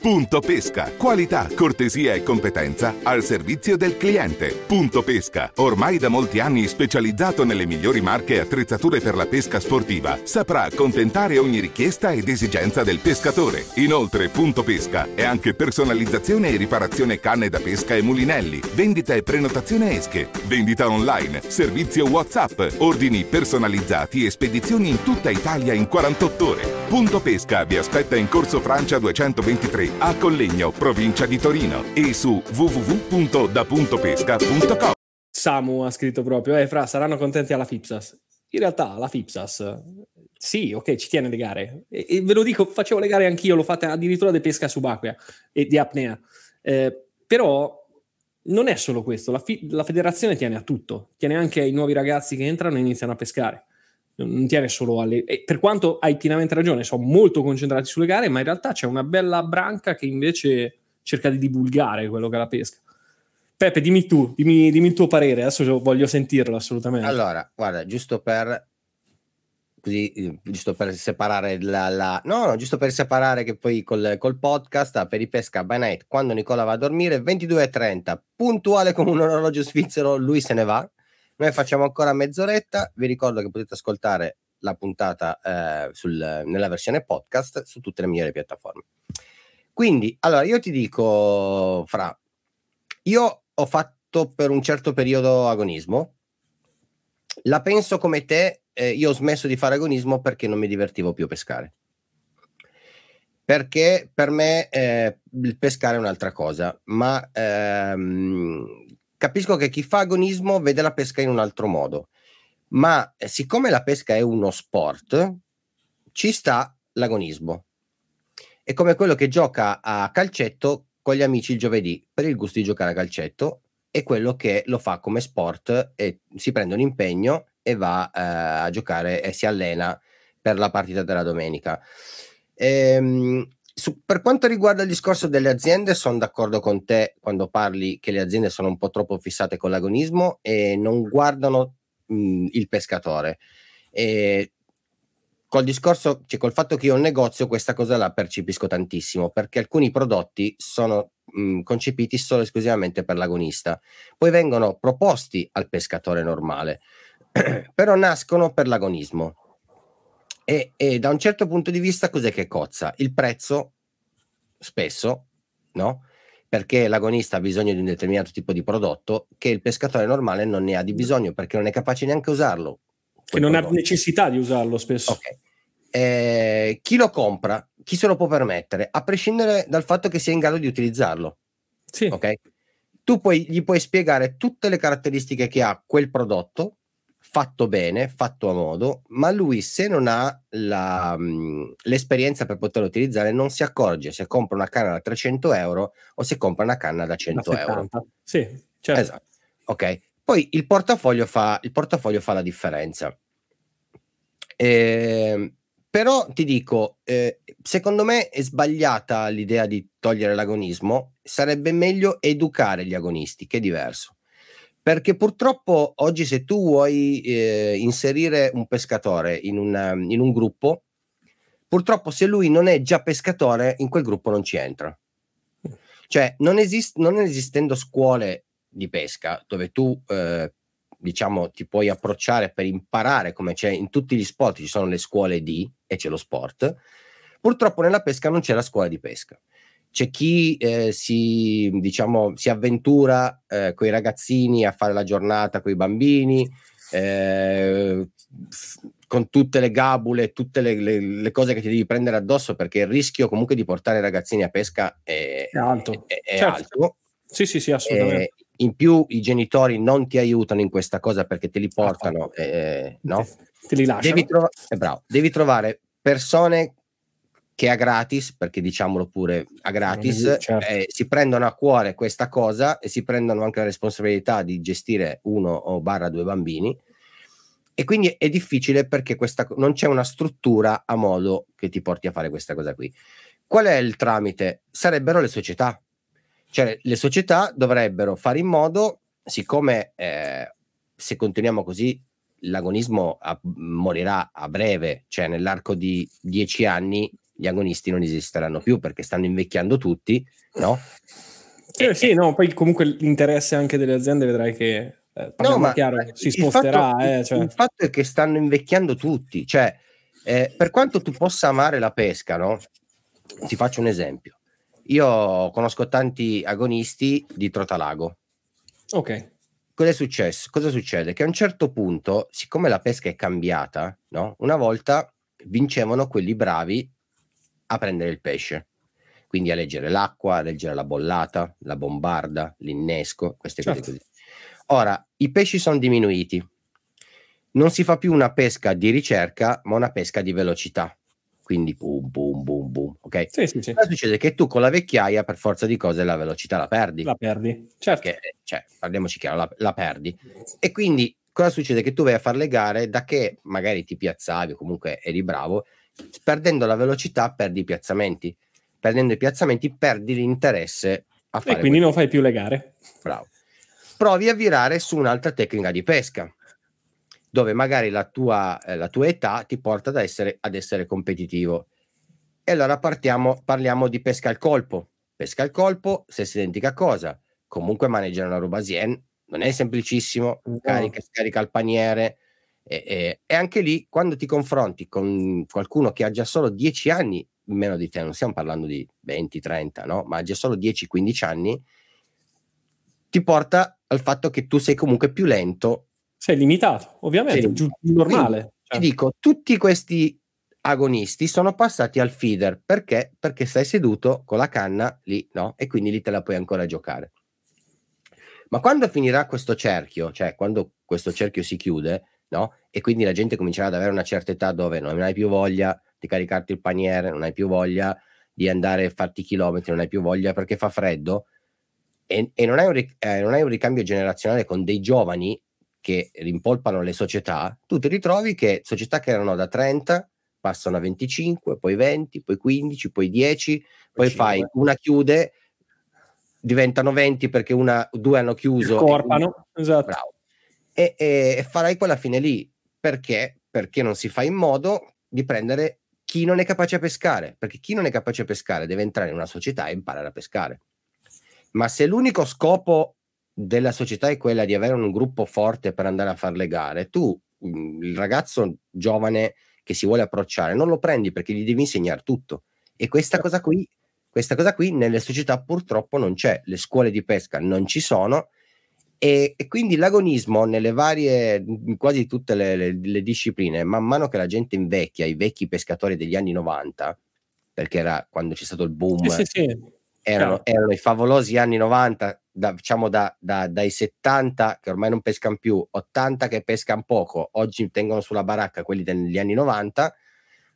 Punto Pesca. Qualità, cortesia e competenza al servizio del cliente. Punto Pesca. Ormai da molti anni specializzato nelle migliori marche e attrezzature per la pesca sportiva, saprà accontentare ogni richiesta ed esigenza del pescatore. Inoltre, Punto Pesca è anche personalizzazione e riparazione canne da pesca e mulinelli, vendita e prenotazione esche, vendita online, servizio WhatsApp, ordini personalizzati e spedizioni in tutta Italia in 48 ore. Punto Pesca vi aspetta in Corso Francia 223 a Collegno, provincia di Torino e su www.dapuntopesca.com. Samu ha scritto proprio, eh, fra, saranno contenti alla Fipsas. In realtà la Fipsas, sì, ok, ci tiene le gare. E, e ve lo dico, facevo le gare anch'io, l'ho fatta addirittura di pesca subacquea e di apnea. Eh, però non è solo questo, la, fi- la, federazione tiene a tutto, tiene anche ai nuovi ragazzi che entrano e iniziano a pescare. Non tiene solo alle... E per quanto hai pienamente ragione, sono molto concentrati sulle gare, ma in realtà c'è una bella branca che invece cerca di divulgare quello che è la pesca. Peppe, dimmi tu, dimmi, dimmi il tuo parere, adesso voglio sentirlo assolutamente. Allora, guarda, giusto per così giusto per separare la, la, no, no giusto per separare che poi col, col podcast per i pesca by night quando Nicola va a dormire 22.30 puntuale come un orologio svizzero lui se ne va noi facciamo ancora mezz'oretta. Vi ricordo che potete ascoltare la puntata eh, sul, nella versione podcast su tutte le migliori piattaforme. Quindi allora io ti dico fra io ho fatto per un certo periodo agonismo. La penso come te eh, io ho smesso di fare agonismo perché non mi divertivo più a pescare. Perché per me eh, il pescare è un'altra cosa, ma ehm, capisco che chi fa agonismo vede la pesca in un altro modo. Ma eh, siccome la pesca è uno sport, ci sta l'agonismo. È come quello che gioca a calcetto con gli amici il giovedì per il gusto di giocare a calcetto e quello che lo fa come sport e si prende un impegno e va eh, a giocare e si allena per la partita della domenica. Ehm, su, per quanto riguarda il discorso delle aziende, sono d'accordo con te quando parli che le aziende sono un po' troppo fissate con l'agonismo e non guardano mh, il pescatore. E col discorso, cioè col fatto che io ho un negozio, questa cosa la percepisco tantissimo perché alcuni prodotti sono mh, concepiti solo e esclusivamente per l'agonista, poi vengono proposti al pescatore normale. però nascono per l'agonismo. E, e, da un certo punto di vista cos'è che cozza? Il prezzo, spesso, no? Perché l'agonista ha bisogno di un determinato tipo di prodotto che il pescatore normale non ne ha di bisogno perché non è capace neanche usarlo. Che non prodotto. ha necessità di usarlo spesso. Ok. Eh, chi lo compra, chi se lo può permettere, a prescindere dal fatto che sia in grado di utilizzarlo. Sì. Ok? Tu poi, gli puoi spiegare tutte le caratteristiche che ha quel prodotto fatto bene, fatto a modo, ma lui se non ha la, mh, l'esperienza per poterlo utilizzare non si accorge se compra una canna da 300 euro o se compra una canna da 100 da euro. Sì, certo. Esatto. Ok. Poi il portafoglio fa, il portafoglio fa la differenza. Eh, però ti dico, eh, secondo me è sbagliata l'idea di togliere l'agonismo, sarebbe meglio educare gli agonisti, che è diverso. Perché purtroppo oggi se tu vuoi eh, inserire un pescatore in, una, in un gruppo, purtroppo se lui non è già pescatore, in quel gruppo non ci entra. Cioè, non, esist- non esistendo scuole di pesca dove tu, eh, diciamo, ti puoi approcciare per imparare come c'è in tutti gli sport, ci sono le scuole di e c'è lo sport, purtroppo nella pesca non c'è la scuola di pesca c'è chi eh, si, diciamo, si avventura eh, con i ragazzini a fare la giornata con i bambini, eh, con tutte le gabule, tutte le, le, le, cose che ti devi prendere addosso perché il rischio comunque di portare i ragazzini a pesca è, è alto. È, è certo. alto. Sì, sì, sì, assolutamente. in più i genitori non ti aiutano in questa cosa perché te li portano, eh, no? Te li lasciano. Devi, trova- eh, bravo, devi trovare persone che a gratis, perché diciamolo pure a gratis, certo. eh, si prendono a cuore questa cosa e si prendono anche la responsabilità di gestire uno o barra due bambini. E quindi è difficile perché questa, non c'è una struttura a modo che ti porti a fare questa cosa qui. Qual è il tramite? Sarebbero le società. Cioè le società dovrebbero fare in modo, siccome eh, se continuiamo così l'agonismo a, morirà a breve, cioè nell'arco di dieci anni gli agonisti non esisteranno più perché stanno invecchiando tutti, no? Eh, sì, no, poi comunque l'interesse anche delle aziende vedrai che eh, no, ma chiaro, si sposterà. Il fatto, eh, cioè. il fatto, è che stanno invecchiando tutti, cioè eh, per quanto tu possa amare la pesca, no? Ti faccio un esempio. Io conosco tanti agonisti di Trotalago. Ok. Cosa è successo? Cosa succede? Che a un certo punto, siccome la pesca è cambiata, no? Una volta vincevano quelli bravi a prendere il pesce quindi a leggere l'acqua, a leggere la bollata, la bombarda, l'innesco, queste certo. cose così. Ora, i pesci sono diminuiti, non si fa più una pesca di ricerca, ma una pesca di velocità. Quindi boom, boom, boom, boom. Ok? Sì, sì, sì. Cosa succede? Che tu con la vecchiaia, per forza di cose, la velocità la perdi. La perdi, certo. Perché, cioè, parliamoci chiaro, la, la perdi. E quindi cosa succede? Che tu vai a fare le gare da che magari ti piazzavi o comunque eri bravo, perdendo la velocità perdi i piazzamenti perdendo i piazzamenti perdi l'interesse a fare. E quindi non fai più le gare. Bravo. Provi a virare su un'altra tecnica di pesca, dove magari la tua, eh, la tua età ti porta ad essere, ad essere competitivo. E allora partiamo, parliamo di pesca al colpo. Pesca al colpo, stessa identica cosa. Comunque maneggiare una roba Sien non è semplicissimo, no. carica scarica il paniere. E, e, e, anche lì, quando ti confronti con qualcuno che ha già solo 10 anni meno di te, non stiamo parlando di 20, 30, no? ma già solo 10, 15 anni, ti porta al fatto che tu sei comunque più lento. Sei limitato, ovviamente, sei giù, normale. Cioè. Ti dico, tutti questi agonisti sono passati al feeder perché? Perché stai seduto con la canna lì, no? E quindi lì te la puoi ancora giocare. Ma quando finirà questo cerchio, cioè quando questo cerchio si chiude, no? E quindi la gente comincerà ad avere una certa età dove non hai più voglia di caricarti il paniere, non hai più voglia di andare a farti chilometri, non hai più voglia perché fa freddo e, e non, hai un, eh, non hai un ricambio generazionale con dei giovani che rimpolpano le società, tu ti ritrovi che società che erano da 30 passano a 25, poi 20, poi 15, poi 10, poi 5. fai una chiude, diventano 20 perché una, due hanno chiuso. Corpano, esatto. E, e, e, farai quella fine lì perché? Perché non si fa in modo di prendere chi non è capace a pescare, perché chi non è capace a pescare deve entrare in una società e imparare a pescare. Ma se l'unico scopo della società è quella di avere un gruppo forte per andare a fare le gare, tu, mm, il ragazzo giovane che si vuole approcciare, non lo prendi perché gli devi insegnare tutto. E questa cosa qui, questa cosa qui nelle società purtroppo non c'è, le scuole di pesca non ci sono e, e, quindi l'agonismo nelle varie, quasi tutte le, le, le, discipline, man mano che la gente invecchia, i vecchi pescatori degli anni 90, perché era quando c'è stato il boom, sì, sì, sì. Erano, erano, i favolosi anni 90, da, diciamo da, da, dai 70 che ormai non pescano più, 80 che pescano poco, oggi tengono sulla baracca quelli degli anni 90.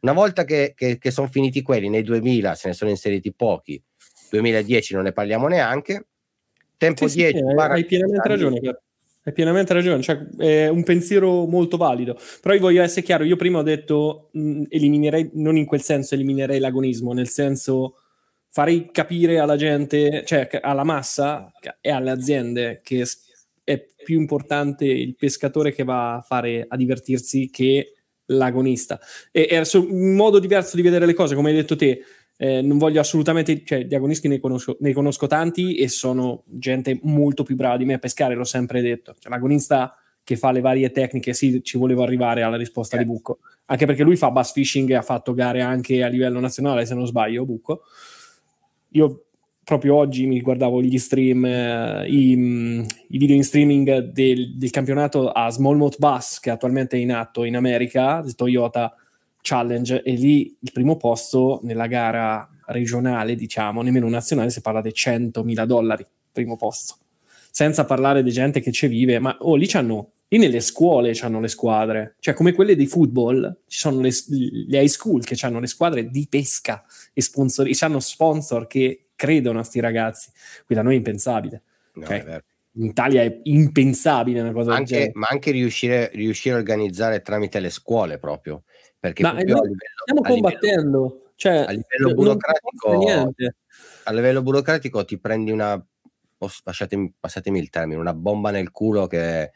Una volta che, che, che sono finiti quelli, nei 2000 se ne sono inseriti pochi, 2010 non ne parliamo neanche tempo sì, 10 sì, hai, pienamente ragione hai pienamente ragione cioè, è un pensiero molto valido. Però io voglio essere chiaro io prima ho detto mh, eliminerei non in quel senso eliminerei l'agonismo nel senso farei capire alla gente cioè alla massa e alle aziende che è più importante il pescatore che va a fare a divertirsi che l'agonista. E è un modo diverso di vedere le cose come hai detto te eh, non voglio assolutamente, cioè di agonisti ne conosco, ne conosco, tanti e sono gente molto più brava di me a pescare, l'ho sempre detto. Cioè, l'agonista che fa le varie tecniche, sì, ci volevo arrivare alla risposta di Bucco, anche perché lui fa bass fishing e ha fatto gare anche a livello nazionale, se non sbaglio, Bucco. Io proprio oggi mi guardavo gli stream, eh, i, i, video in streaming del, del, campionato a Smallmouth Bass che attualmente è in atto in America, di Toyota challenge e lì il primo posto nella gara regionale, diciamo, nemmeno nazionale, si parla di 100.000 dollari, primo posto. Senza parlare di gente che ci vive, ma oh, lì c'hanno, lì nelle scuole hanno le squadre, cioè come quelle di football, ci sono le, le high school che hanno le squadre di pesca e sponsor, hanno sponsor che credono a sti ragazzi. Qui da noi è impensabile. No, okay? è in Italia è impensabile una cosa anche, Ma anche riuscire, riuscire a organizzare tramite le scuole proprio perché Ma livello, stiamo combattendo. Livello, cioè, a livello burocratico, a livello burocratico ti prendi una, passatemi, passatemi il termine, una bomba nel culo che...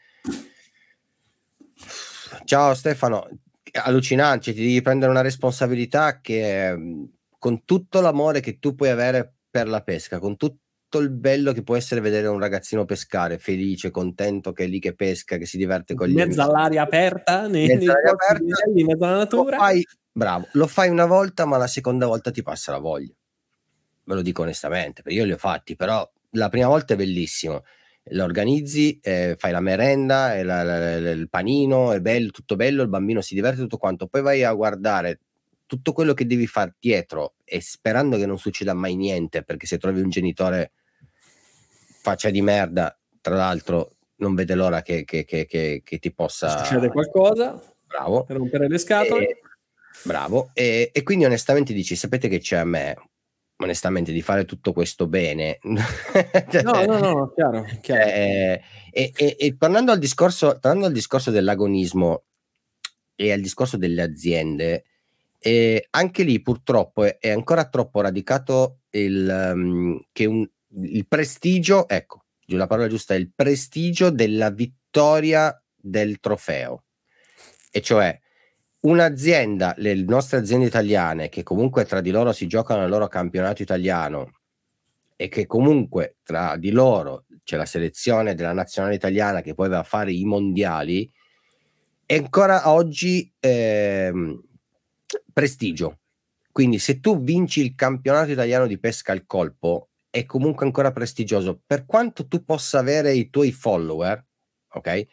Ciao Stefano, allucinante, ti devi prendere una responsabilità che con tutto l'amore che tu puoi avere per la pesca, con tutto il bello che può essere vedere un ragazzino pescare, felice, contento che è lì che pesca, che si diverte con gli mezzo all'aria aperta, nei, mezzo nei all'aria aperta, in mezzo alla natura. Lo fai, bravo, lo fai una volta, ma la seconda volta ti passa la voglia. Ve lo dico onestamente, perché io li ho fatti, però la prima volta è bellissimo. Lo organizzi, eh, fai la merenda, la, la, la, il panino, è bello, tutto bello, il bambino si diverte tutto quanto. Poi vai a guardare tutto quello che devi fare dietro e sperando che non succeda mai niente, perché se trovi un genitore faccia di merda, tra l'altro non vede l'ora che, che, che, che ti possa... Succede qualcosa, bravo. per rompere le scatole. E, bravo, e, e, quindi onestamente dici, sapete che c'è a me, onestamente, di fare tutto questo bene. no, no, no, chiaro. chiaro. Eh, e, e, e tornando, al discorso, tornando al discorso dell'agonismo e al discorso delle aziende, e anche lì purtroppo è, è ancora troppo radicato il, um, che un, il prestigio, ecco, la parola giusta è il prestigio della vittoria del trofeo. E cioè un'azienda, le nostre aziende italiane, che comunque tra di loro si giocano il loro campionato italiano e che comunque tra di loro c'è la selezione della nazionale italiana che poi va a fare i mondiali, è ancora oggi eh, prestigio. Quindi se tu vinci il campionato italiano di pesca al colpo, è comunque ancora prestigioso. Per quanto tu possa avere i tuoi follower, ok?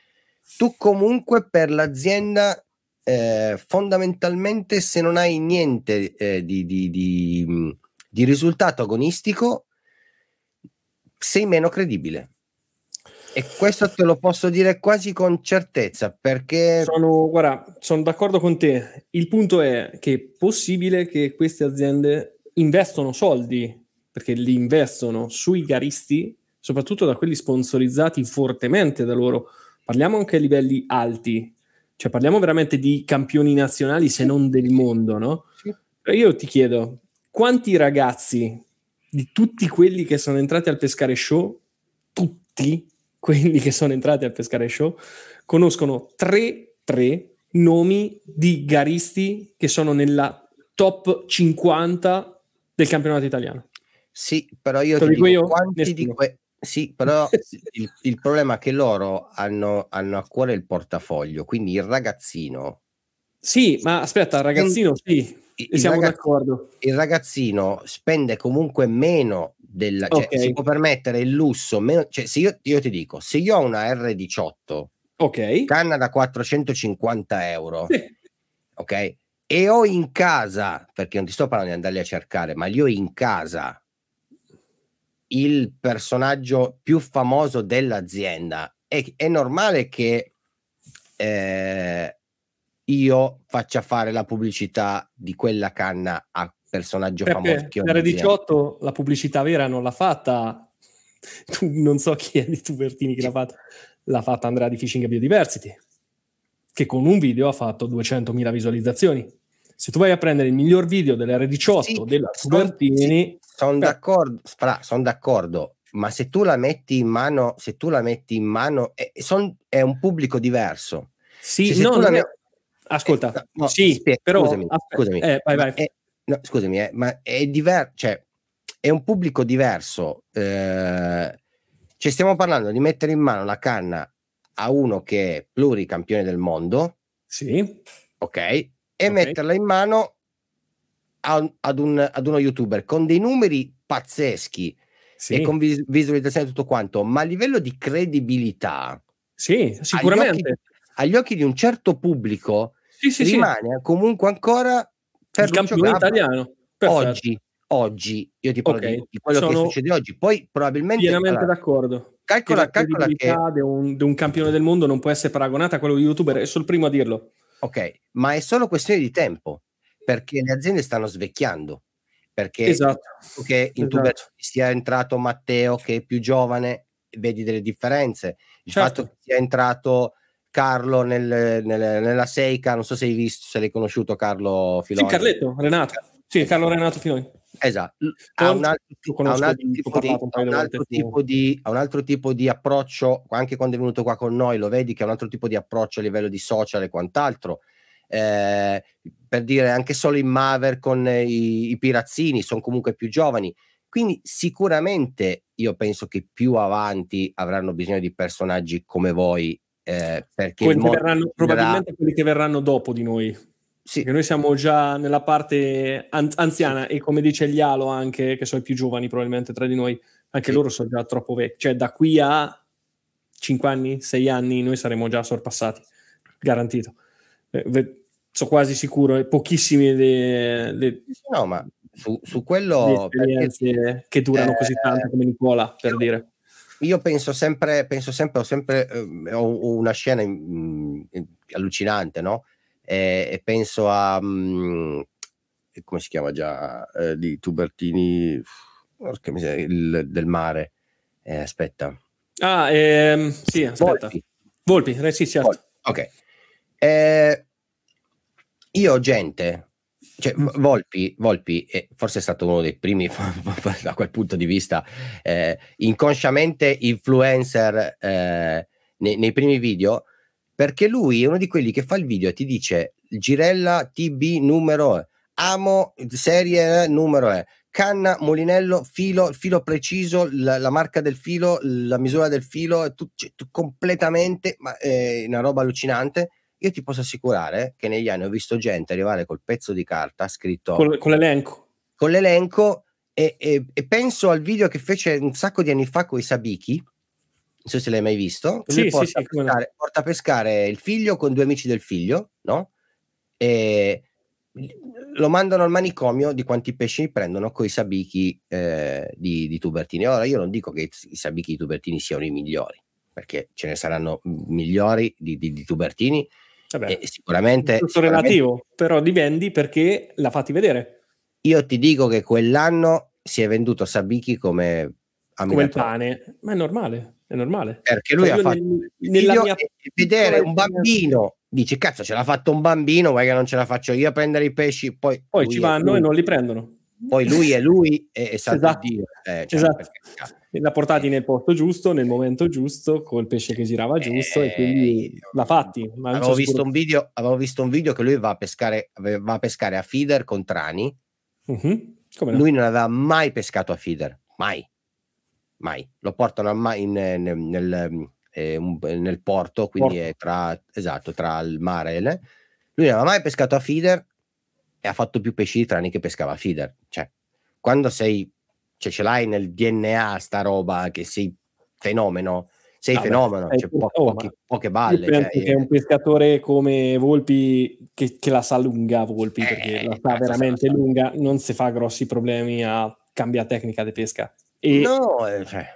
Tu comunque per l'azienda eh, fondamentalmente se non hai niente eh, di, di, di, di risultato agonistico, sei meno credibile. E questo te lo posso dire quasi con certezza perché... Sono, guarda, sono d'accordo con te. Il punto è che è possibile che queste aziende investono soldi, perché li investono sui garisti, soprattutto da quelli sponsorizzati fortemente da loro. Parliamo anche a livelli alti, cioè parliamo veramente di campioni nazionali se non del mondo, no? Io ti chiedo, quanti ragazzi di tutti quelli che sono entrati al Pescare Show, tutti, quelli che sono entrati al Pescare Show conoscono tre, tre nomi di garisti che sono nella top 50 del campionato italiano. Sì, però io Te ti dico, io? quanti di que- sì, però il, il, problema è che loro hanno, hanno, a cuore il portafoglio, quindi il ragazzino. Sì, ma aspetta, il ragazzino sì, il siamo ragazz- d'accordo. Il ragazzino spende comunque meno della, cioè, okay. si può permettere il lusso, meno, cioè, se io, io, ti dico, se io ho una R18, ok, canna da 450 euro, sì. ok, e ho in casa, perché non ti sto parlando di andarli a cercare, ma li ho in casa il personaggio più famoso dell'azienda, è, è normale che eh, io faccia fare la pubblicità di quella canna a personaggio Perché famoso. Per 18 la pubblicità vera non l'ha fatta, tu, non so chi è di Tubertini che l'ha fatta, l'ha fatta Andrea di Fishing Biodiversity, che con un video ha fatto 200.000 visualizzazioni. Se tu vai a prendere il miglior video dell'R18 sì, della Tubertini... Sì, sono d'accordo, son d'accordo, ma se tu la metti in mano, se tu la metti in mano, è, son, è un pubblico diverso. Sì, cioè, no, no, Ascolta, eh, no, sì, spiega, però scusami, scusami, eh, vai, vai. È, no, scusami, eh, ma è diverso, cioè è un pubblico diverso. Eh, cioè stiamo parlando di mettere in mano la canna a uno che è pluricampione del mondo, sì, ok, e okay. metterla in mano a, ad, un, ad uno youtuber con dei numeri pazzeschi sì. e con vis- visualizzazione e tutto quanto, ma a livello di credibilità, sì, sicuramente. Agli occhi, agli occhi di un certo pubblico sì, sì, rimane comunque ancora per il campione italiano. Perfetto. Oggi, oggi, io ti parlo okay. di, quello Sono che succede oggi, poi probabilmente... Pienamente allora, d'accordo. Calcola, che calcola che... Di un, di un campione del mondo non può essere paragonata a quello di youtuber, è solo il primo a dirlo. Ok, ma è solo questione di tempo, perché le aziende stanno svecchiando. Perché esatto. che in esatto. Tuber sia entrato Matteo che è più giovane, vedi delle differenze. Il certo. fatto che sia entrato Carlo nel, nel, nella Seika, non so se hai visto, se l'hai conosciuto Carlo Filoni. Sì, Carletto, Renato. Sì, Carlo Renato Filoni. Esatto, ha un altro tipo di approccio, anche quando è venuto qua con noi lo vedi che ha un altro tipo di approccio a livello di social e quant'altro. Eh, per dire anche solo in Maver con i, i Pirazzini, sono comunque più giovani. Quindi sicuramente io penso che più avanti avranno bisogno di personaggi come voi. Eh, perché quelli verranno, probabilmente quelli che verranno dopo di noi. Sì. Perché noi siamo già nella parte an- anziana e come dice Glialo anche, che sono i più giovani probabilmente tra di noi, anche sì. loro sono già troppo vecchi. Cioè da qui a 5 anni, 6 anni noi saremo già sorpassati, garantito. Eh, sono quasi sicuro, pochissimi le, le, no, ma su, su quello perché, che durano eh, così tanto come Nicola, per io, dire. Io penso sempre, penso sempre, ho sempre eh, ho una scena in, in, allucinante, no? E, e penso a mh, mm, come si chiama già eh, di Tubertini il, del mare. Eh, aspetta. Ah, ehm, sì, aspetta. Volpi, Volpi eh, sì, certo. Volpi. Ok. Eh, io gente, cioè, Volpi, Volpi eh, forse è stato uno dei primi, da quel punto di vista, eh, inconsciamente influencer eh, nei, nei, primi video, perché lui è uno di quelli che fa il video e ti dice Girella TB numero, amo serie numero è, canna, molinello, filo, filo preciso, la, la, marca del filo, la misura del filo, tu, cioè, tu completamente, ma è una roba allucinante io ti posso assicurare che negli anni ho visto gente arrivare col pezzo di carta scritto con, con l'elenco. Con l'elenco e, e, e, penso al video che fece un sacco di anni fa con i Sabiki. Non so se l'hai mai visto. Sì, porta, sì, sì, a pescare, porta a pescare il figlio con due amici del figlio, no? E lo mandano al manicomio di quanti pesci prendono con i sabiki eh, di, di, Tubertini. Ora, io non dico che i sabiki di Tubertini siano i migliori, perché ce ne saranno migliori di, di, di Tubertini Vabbè, sicuramente, tutto sicuramente, relativo, però dipendi perché l'ha fatti vedere. Io ti dico che quell'anno si è venduto Sabiki come come il pane, ma è normale, è normale. Perché lui cioè, ha fatto nel, mia... vedere un bambino, dice cazzo ce l'ha fatto un bambino, vuoi che non ce la faccio io a prendere i pesci, poi, poi ci vanno e non li prendono. Poi lui è lui e, e esatto. Dio. Eh, cioè, esatto. Perché, l'ha portati nel posto giusto, nel momento giusto, col pesce che girava giusto eh, e quindi l'ha fatti. Avevo visto, un video, avevo visto un video che lui va a pescare, va a, pescare a feeder con Trani. Uh-huh. No? Lui non aveva mai pescato a feeder, mai. Mai. Lo portano a, in, nel, nel, eh, nel, porto, quindi porto. è tra, esatto, tra il mare e le... Lui non aveva mai pescato a feeder e ha fatto più pesci di Trani che pescava a feeder. Cioè, quando sei cioè ce l'hai nel DNA sta roba che sei fenomeno, sei ah fenomeno, beh, c'è po- pochi, poche balle. Cioè, che un pescatore come Volpi che, che la sa lunga Volpi, eh, perché la sa veramente lunga, non si fa grossi problemi a cambiare tecnica di pesca. E no, eh, cioè,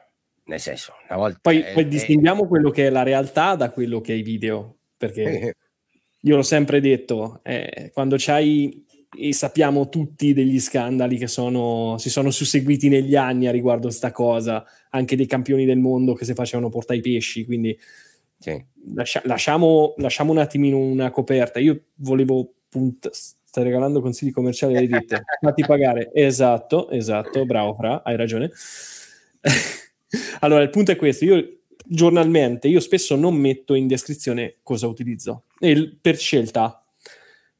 nel senso, una volta... Poi, eh, poi distinguiamo quello che è la realtà da quello che è i video, perché io l'ho sempre detto, eh, quando c'hai e sappiamo tutti degli scandali che sono, si sono susseguiti negli anni a riguardo sta cosa, anche dei campioni del mondo che si facevano portare i pesci, quindi sì. lascia, lasciamo, lasciamo, un attimino una coperta. Io volevo punt- stai regalando consigli commerciali alle ditte, fatti pagare. Esatto, esatto, bravo Fra, hai ragione. allora, il punto è questo, io giornalmente, io spesso non metto in descrizione cosa utilizzo, per scelta,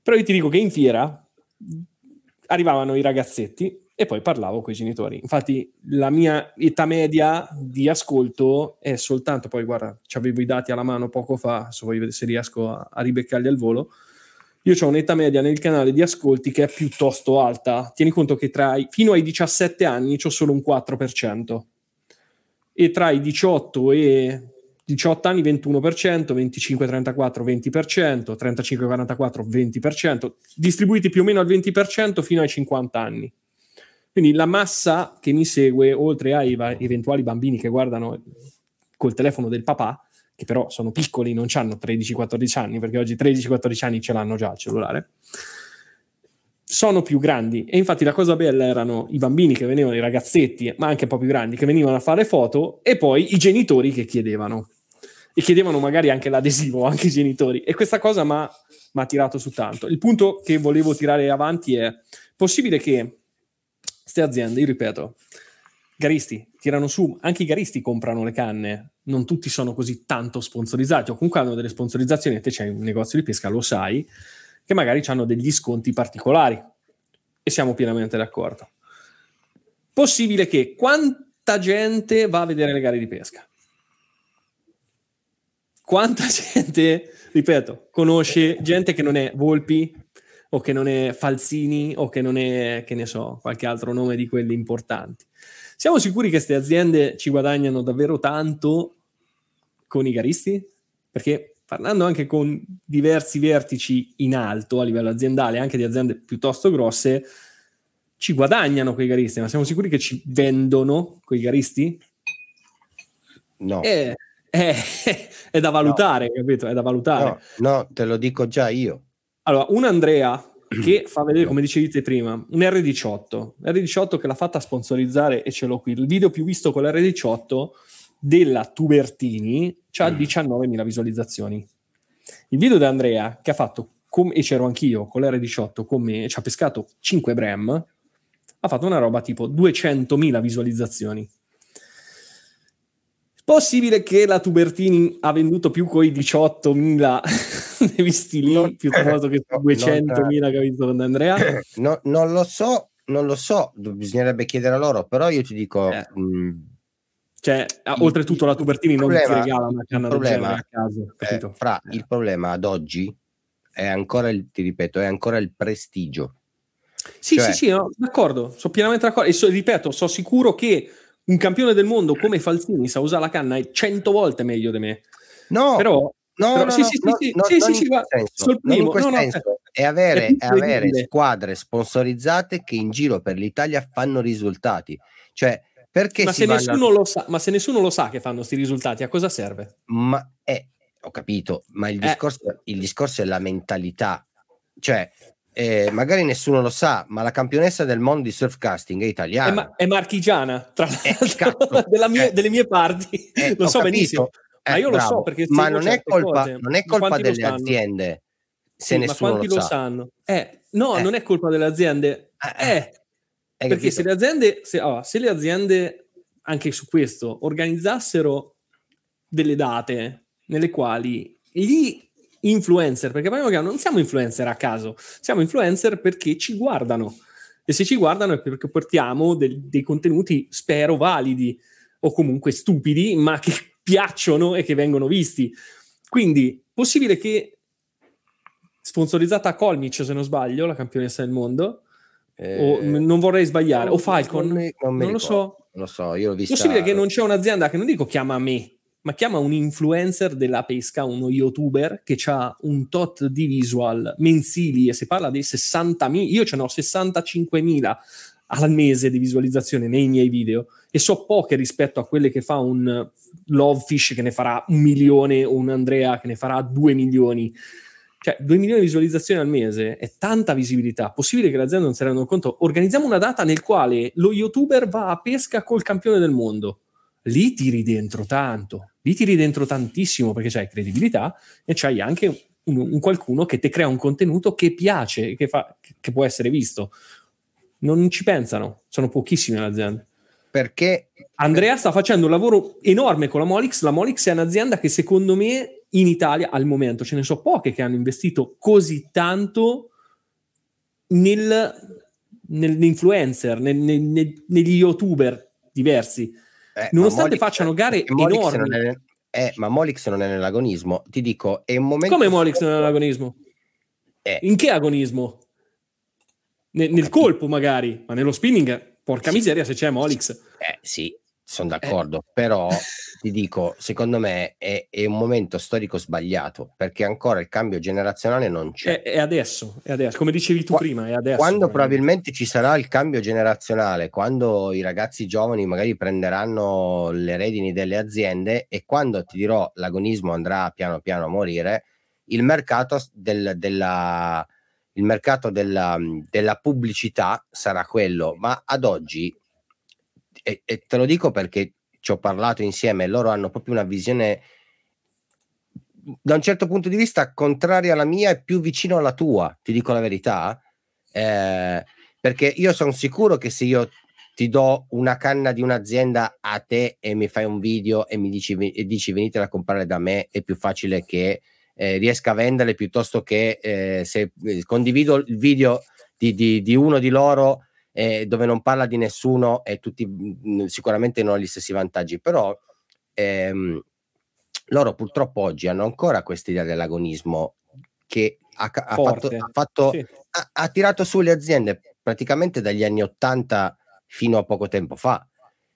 però io ti dico che in fiera arrivavano i ragazzetti e poi parlavo con i genitori. Infatti la mia età media di ascolto è soltanto, poi guarda, ci avevo i dati alla mano poco fa, se voglio se riesco a, a ribeccarli al volo. Io ho un'età media nel canale di ascolti che è piuttosto alta. Tieni conto che tra i, fino ai 17 anni ho solo un 4%. E tra i 18 e 18 anni 21%, 25-34 20%, 35-44 20%, distribuiti più o meno al 20% fino ai 50 anni. Quindi la massa che mi segue, oltre ai va- eventuali bambini che guardano col telefono del papà, che però sono piccoli, non hanno 13-14 anni, perché oggi 13-14 anni ce l'hanno già il cellulare, sono più grandi. E infatti la cosa bella erano i bambini che venivano, i ragazzetti, ma anche un po' più grandi, che venivano a fare foto, e poi i genitori che chiedevano e chiedevano magari anche l'adesivo, anche i genitori. E questa cosa mi ha tirato su tanto. Il punto che volevo tirare avanti è possibile che queste aziende, io ripeto, garisti tirano su, anche i garisti comprano le canne, non tutti sono così tanto sponsorizzati, o comunque hanno delle sponsorizzazioni, te c'hai un negozio di pesca, lo sai, che magari hanno degli sconti particolari e siamo pienamente d'accordo. Possibile che quanta gente va a vedere le gare di pesca? Quanta gente, ripeto, conosce gente che non è Volpi o che non è Falsini o che non è, che ne so, qualche altro nome di quelli importanti? Siamo sicuri che queste aziende ci guadagnano davvero tanto con i garisti? Perché parlando anche con diversi vertici in alto a livello aziendale, anche di aziende piuttosto grosse, ci guadagnano quei garisti, ma siamo sicuri che ci vendono quei garisti? No. È, è, è da valutare, no. capito? È da valutare. No, no, te lo dico già io. Allora, un Andrea che fa vedere, come dicevi te prima, un R18. R18 che l'ha fatta sponsorizzare, e ce l'ho qui, il video più visto con l'R18 della Tubertini ha 19.000 visualizzazioni. Il video di Andrea che ha fatto, com- e c'ero anch'io con l'R18 con me, ci ha pescato 5 brem, ha fatto una roba tipo 200.000 visualizzazioni. Possibile che la Tubertini ha venduto più coi 18.000 visti lì non, piuttosto che 200.000 che ha visto con Andrea? No, non lo so, non lo so, bisognerebbe chiedere a loro, però io ti dico... Eh. Mh, mm, cioè, il, oltretutto la Tubertini non problema, ti regala una canna genere a caso. Eh, fra, il problema ad oggi è ancora, il, ti ripeto, è ancora il prestigio. Sì, cioè, sì, sì, no, d'accordo, sono pienamente d'accordo. E so, ripeto, sono sicuro che un campione del mondo come Falsini sa usare la canna è cento volte meglio di me. No, però, no, però no, sì, no, sì, no, sì, no, sì, sì, sì, sul primo, no, no, è avere, è avere squadre sponsorizzate che in giro per l'Italia fanno risultati. Cioè, perché ma, se nessuno lo sa, ma se nessuno lo sa che fanno questi risultati, a cosa serve? Ma è, ho capito, ma il discorso, eh. il discorso è la mentalità. Cioè, eh, magari nessuno lo sa, ma la campionessa del mondo di surfcasting è italiana. È, ma- è marchigiana, tra eh, l'altro, mie, eh, delle mie parti. Eh, lo so capito. benissimo. ma io bravo. lo so perché ma non è colpa, non è colpa delle aziende se sì, nessuno ma lo, lo sa. sanno. no, non è colpa delle aziende. Eh, perché se le aziende, se, oh, se le aziende anche su questo organizzassero delle date nelle quali gli influencer, perché poi non siamo influencer a caso, siamo influencer perché ci guardano. E se ci guardano è perché portiamo del, dei contenuti, spero, validi o comunque stupidi, ma che piacciono e che vengono visti. Quindi, possibile che sponsorizzata a Colmic, se non sbaglio, la campionessa del mondo, eh, o non vorrei sbagliare, o Falcon, non, mi, non, non lo so. Non lo so, io l'ho vista... Possibile che non c'è un'azienda che non dico chiama me, ma chiama un influencer della pesca, uno youtuber che ha un tot di visual mensili e si parla di 60.000, io ce n'ho 65.000 al mese di visualizzazione nei miei video e so poche rispetto a quelle che fa un Lovefish che ne farà un milione o un Andrea che ne farà due milioni. Cioè, 2 milioni di visualizzazioni al mese è tanta visibilità. Possibile che l'azienda non si rendano conto? Organizziamo una data nel quale lo youtuber va a pesca col campione del mondo lì tiri dentro tanto, lì tiri dentro tantissimo perché c'hai credibilità e c'hai anche un, un qualcuno che ti crea un contenuto che piace, che, fa, che può essere visto. Non ci pensano, sono pochissime le aziende. Perché Andrea sta facendo un lavoro enorme con la Molix. La Molix è un'azienda che secondo me in Italia al momento ce ne so poche che hanno investito così tanto nel, nell'influencer, nel, nel, negli youtuber diversi eh, Nonostante Molix, facciano gare enormi. È, eh, ma Molix non è nell'agonismo. Ti dico, è un momento... Come Molix non è nell'agonismo? Eh. In che agonismo? Ne, nel colpo magari, ma nello spinning, porca sì. miseria se c'è Molix. Eh sì, sono d'accordo, eh. però ti dico, secondo me è, è, un momento storico sbagliato perché ancora il cambio generazionale non c'è. È, è adesso, è adesso, come dicevi tu Qua, prima, è adesso. Quando probabilmente ci sarà il cambio generazionale, quando i ragazzi giovani magari prenderanno le redini delle aziende e quando ti dirò l'agonismo andrà piano piano a morire, il mercato del, della, il mercato della, della pubblicità sarà quello, ma ad oggi e, e te lo dico perché ci ho parlato insieme, loro hanno proprio una visione da un certo punto di vista contraria alla mia e più vicino alla tua, ti dico la verità, eh, perché io sono sicuro che se io ti do una canna di un'azienda a te e mi fai un video e mi dici, e dici venitela a comprare da me, è più facile che eh, riesca a venderle piuttosto che eh, se eh, condivido il video di, di, di uno di loro eh, dove non parla di nessuno e tutti mh, mm, sicuramente non hanno gli stessi vantaggi, però ehm, loro purtroppo oggi hanno ancora questa idea dell'agonismo che ha, ha, fatto, ha, fatto, sì. ha, ha tirato su le aziende praticamente dagli anni 80 fino a poco tempo fa.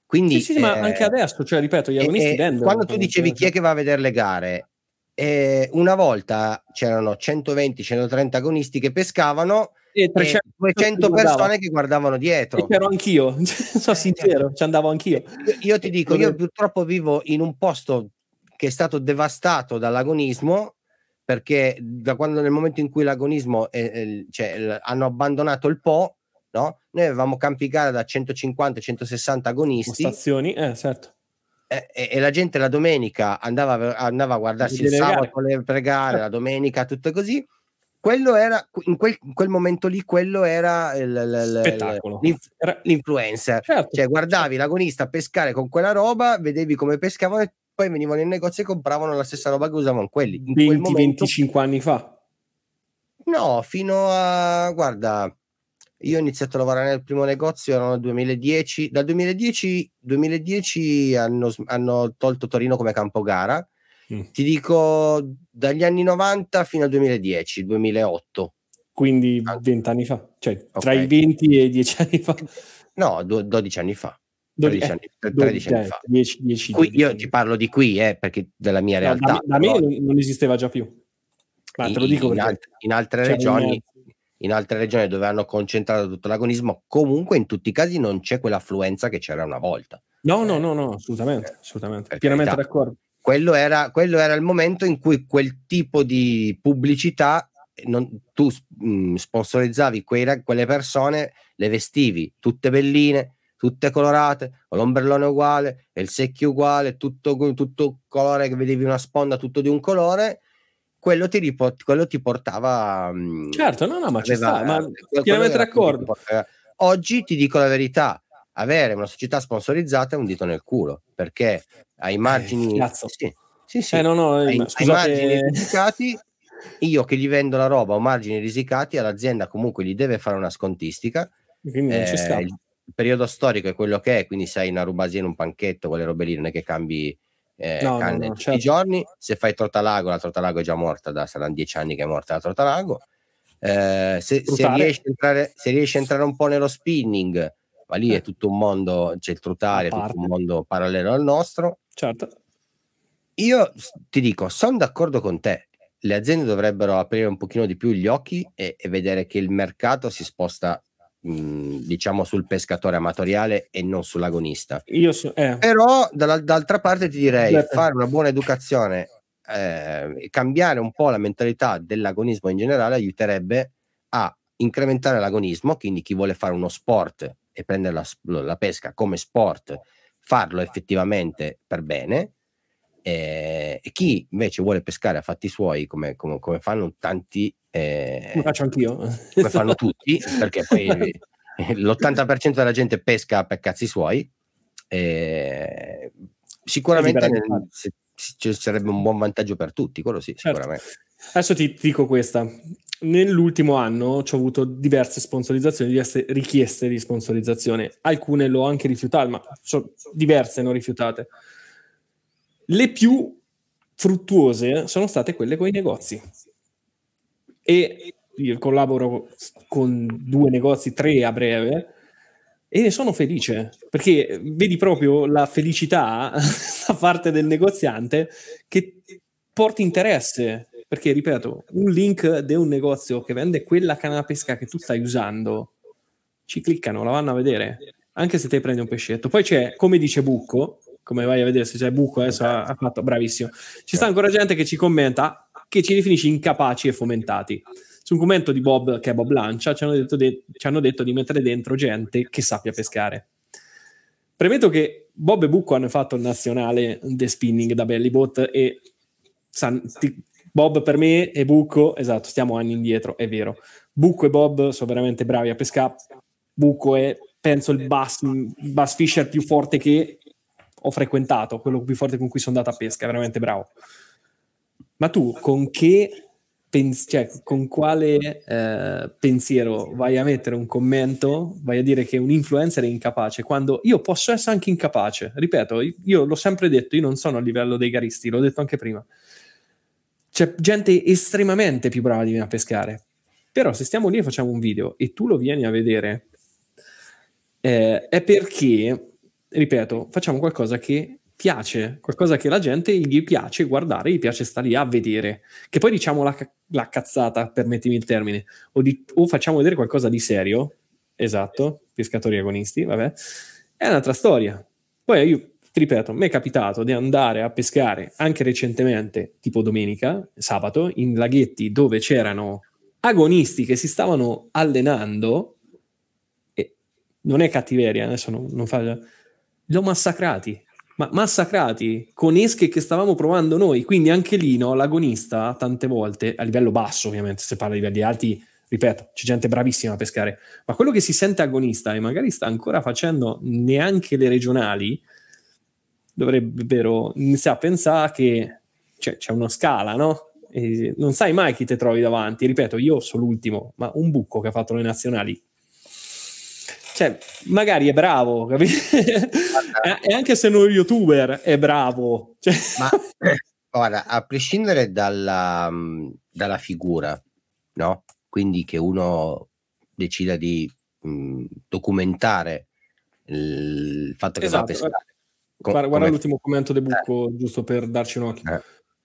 Quindi, sì, sì, eh, ma anche adesso, cioè, ripeto, gli agonisti vendono. Quando tu dicevi chi è che va a vedere le gare, eh, una volta c'erano 120-130 agonisti che pescavano e 300 200 persone che guardavano dietro. E c'ero anch'io, sono sincero, ci andavo anch'io. Io ti dico, io purtroppo vivo in un posto che è stato devastato dall'agonismo perché da quando nel momento in cui l'agonismo è, è, cioè, hanno abbandonato il Po, no? Noi avevamo campi gara da 150-160 agonisti. Stazioni, eh, certo. E, e, e, la gente la domenica andava, andava a guardarsi il sabato le pregare, la domenica, tutto così. Quello era, in quel, in quel momento lì, quello era il, il, l'inf, l'influencer. Certo, cioè, guardavi certo. l'agonista pescare con quella roba, vedevi come pescavano e poi venivano in negozio e compravano la stessa roba che usavano quelli. In 20-25 anni fa? No, fino a, guarda, io ho iniziato a lavorare nel primo negozio nel 2010. Dal 2010, 2010 hanno, hanno, tolto Torino come campo gara. Mm. Ti dico dagli anni 90 fino al 2010, 2008. Quindi ah. 20 anni fa, cioè okay. tra i 20 e i 10 anni fa. No, do, 12 anni fa. 13 anni, 13 eh, anni fa. 10, 10, qui, io ti parlo di qui, eh, perché della mia no, realtà. Da, da me non esisteva già più. Ma te lo dico in, alt- in altre regioni in altre regioni dove hanno concentrato tutto l'agonismo, comunque in tutti i casi non c'è quell'affluenza che c'era una volta. No, no, no, no, assolutamente, assolutamente. pienamente carità, d'accordo. Quello era, quello era, il momento in cui quel tipo di pubblicità, non, tu mh, mm, sponsorizzavi quei, quelle persone, le vestivi tutte belline, tutte colorate, con l'ombrellone uguale, il secchio uguale, tutto, tutto colore che vedevi una sponda tutto di un colore quello ti, riport- quello ti portava... Mm, certo, no, no, ma ci sta, ma pienamente d'accordo. Oggi ti dico la verità, avere una società sponsorizzata è un dito nel culo, perché ai eh, margini... Eh, sì, sì, sì. Eh, no, no, ai, ai margini risicati, io che gli vendo la roba a margini risicati, all'azienda comunque gli deve fare una scontistica. Quindi non ci. Il periodo storico è quello che è, quindi sei una rubasia in un panchetto, quelle robe lì, non è che cambi eh, no, canne no, no, tutti certo. i giorni. Se fai Trotalago, la Trotalago è già morta, da, saranno dieci anni che è morta la Trotalago. Eh, se, se, riesci entrare, se, riesci a entrare, un po' nello spinning, ma lì eh. è tutto un mondo, c'è il trutare, è tutto un mondo parallelo al nostro. Certo. Io ti dico, sono d'accordo con te. Le aziende dovrebbero aprire un pochino di più gli occhi e, e vedere che il mercato si sposta diciamo sul pescatore amatoriale e non sull'agonista. Io so, eh. Però dall'altra parte ti direi Beh. fare una buona educazione eh, cambiare un po' la mentalità dell'agonismo in generale aiuterebbe a incrementare l'agonismo, quindi chi vuole fare uno sport e prendere la, la pesca come sport, farlo effettivamente per bene. Eh, e chi invece vuole pescare a fatti suoi, come, come, come fanno tanti eh, Lo faccio anch'io. Come fanno tutti, perché poi l'80% della gente pesca per cazzi suoi. Eh, sicuramente ci sarebbe un buon vantaggio per tutti, quello sì, certo. sicuramente. Adesso ti dico questa. Nell'ultimo anno ho avuto diverse sponsorizzazioni, diverse richieste di sponsorizzazione. Alcune l'ho anche rifiutate, ma diverse non rifiutate. Le più fruttuose sono state quelle con i negozi e io collaboro con due negozi, tre a breve, e ne sono felice perché vedi proprio la felicità da parte del negoziante che porti interesse. Perché, ripeto, un link di un negozio che vende quella canna pesca che tu stai usando, ci cliccano, la vanno a vedere, anche se te prendi un pescetto. Poi c'è, come dice Bucco, come vai a vedere se c'è Bucco adesso ha, ha fatto, bravissimo, ci sta ancora gente che ci commenta, che ci definisce incapaci e fomentati. Su un commento di Bob, che è Bob Lancia, ci hanno detto, de- ci hanno detto di mettere dentro gente che sappia pescare. Premetto che Bob e Bucco hanno fatto il nazionale The Spinning da Bellybot e san- ti- Bob per me e Bucco, esatto, stiamo anni indietro, è vero. Bucco e Bob sono veramente bravi a pescare. Bucco è, penso, il bass, bass fisher più forte che ho frequentato, quello più forte con cui sono andato a pesca, veramente bravo. Ma tu con che pens- cioè, con quale eh, pensiero vai a mettere un commento, vai a dire che un influencer è incapace, quando io posso essere anche incapace. Ripeto, io l'ho sempre detto, io non sono a livello dei garisti, l'ho detto anche prima. C'è gente estremamente più brava di me a pescare. Però se stiamo lì e facciamo un video e tu lo vieni a vedere, eh, è perché, ripeto, facciamo qualcosa che piace, qualcosa che la gente gli piace guardare, gli piace stare lì a vedere. Che poi diciamo la, la cazzata, permettimi il termine, o, di, o, facciamo vedere qualcosa di serio, esatto, pescatori agonisti, vabbè, è un'altra storia. Poi io ti ripeto, mi è capitato di andare a pescare anche recentemente, tipo domenica, sabato, in laghetti dove c'erano agonisti che si stavano allenando, e non è cattiveria, adesso non, non fa... Ho massacrati, ma massacrati con esche che stavamo provando noi. Quindi anche lì no, l'agonista tante volte, a livello basso ovviamente, se parla di livelli alti, ripeto, c'è gente bravissima a pescare, ma quello che si sente agonista e magari sta ancora facendo neanche le regionali, dovrebbero iniziare a pensare che cioè, c'è una scala, no? E non sai mai chi ti trovi davanti. Ripeto, io sono l'ultimo, ma un bucco che ha fatto le nazionali cioè, magari è bravo, capito? e anche se non è youtuber, è bravo. Cioè... Ma ora, a prescindere dalla, dalla, figura, no? Quindi che uno decida di mh, documentare il fatto che esatto. va a esatto. Pescare. guarda, guarda l'ultimo commento del buco, eh. giusto per darci un occhio. Eh.